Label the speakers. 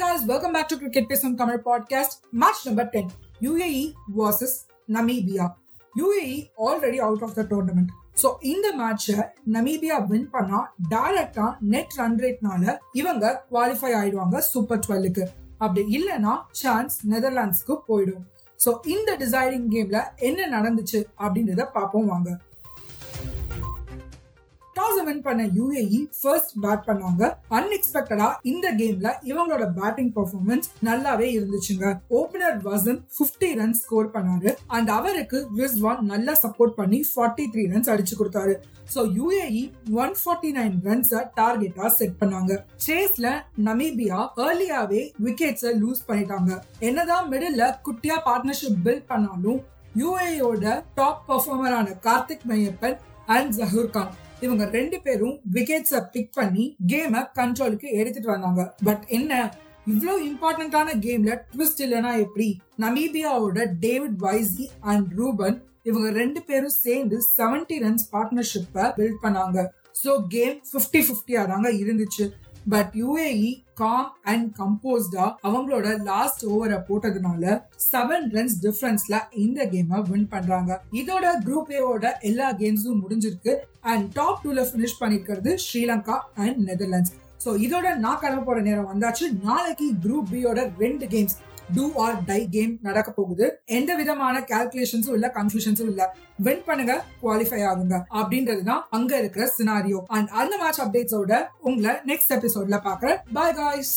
Speaker 1: guys, welcome back to Cricket Pesum Tamil podcast. Match number 10 UAE versus Namibia. UAE already out of the tournament. So இந்த மேட்சை Namibia win பண்ணா டைரக்டா net run ரேட்னால இவங்க qualify ஆயிடுவாங்க super டுவெல்லுக்கு அப்படி இல்லைன்னா chance நெதர்லாண்ட்ஸ்க்கு போயிடும் ஸோ இந்த டிசைடிங் கேம்ல என்ன நடந்துச்சு அப்படின்றத பார்ப்போம் வாங்க வின் பண்ண யூஏஇ ஃபர்ஸ்ட் பேட் பண்ணாங்க அன்எக்ஸ்பெக்டடா இந்த கேம்ல இவங்களோட பேட்டிங் பெர்ஃபார்மன்ஸ் நல்லாவே இருந்துச்சுங்க. ஓபனர் வசன் 50 ரன்ஸ் ஸ்கோர் பண்ணாரு. அண்ட் அவருக்கு ரிஸ்வான் நல்லா சப்போர்ட் பண்ணி 43 த்ரீ ரன்ஸ் அடிச்சு கொடுத்தாரு. So UAE one forty nine ரன்ஸை டார்கெட்டா செட் பண்ணாங்க. சேஸ்ல நமீபியா ஏர்லியாவே விக்கெட்ஸை லூஸ் பண்ணிட்டாங்க. என்னதான் மிடில் குட்டியா பார்ட்னர்ஷிப் பில்ட் பண்ணாலும் யூஏயோட டாப் பர்ஃபார்மரான கார்த்திக் மையப்பன் அண்ட் ஜஹூர் கான் இவங்க ரெண்டு பேரும் விக்கெட்ஸை பிக் பண்ணி கேமை கண்ட்ரோலுக்கு எடுத்துட்டு வந்தாங்க. பட் என்ன? இவ்வளோ இம்பார்ட்டன்டான கேம்ல ட்விஸ்ட் இல்லைன்னா எப்படி? நமீபியாவோட டேவிட் வைசி அண்ட் ரூபன் இவங்க ரெண்டு பேரும் சேர்ந்து செவன்டி ரன்ஸ் பார்ட்னர்ஷிப்பை பில்ட் பண்ணாங்க. ஸோ கேம் ஃபிஃப்டி ஃபிஃப்டியாக தாங்க இருந்துச்சு. பட் யூஏஇ காம் அண்ட் கம்போஸ்டா அவங்களோட லாஸ்ட் ஓவரை போட்டதுனால செவன் ரன்ஸ் டிஃபரன்ஸ்ல இந்த கேமை வின் பண்றாங்க. இதோட குரூப் ஏவோட எல்லா கேம்ஸும் முடிஞ்சிருக்கு. அண்ட் டாப் டூல பினிஷ் பண்ணிருக்கிறது ஸ்ரீலங்கா அண்ட் நெதர்லாண்ட்ஸ் ஸோ இதோட நான் கிளம்ப போற நேரம் வந்தாச்சு. நாளைக்கு குரூப் பியோட ரெண்டு games do or die game நடக்க போகுது. எந்த விதமான கால்குலேஷன்ஸும் இல்ல கன்ஃபியூஷன்ஸும் இல்ல. வின் பண்ணுங்க குவாலிஃபை ஆகுங்க. அப்படின்றது தான் அங்க இருக்கிற சினாரியோ அண்ட் அந்த மேட்ச் அப்டேட்ஸோட உங்களை நெக்ஸ்ட் எபிசோட்ல பாக்குறேன் பாய் காய்ஸ்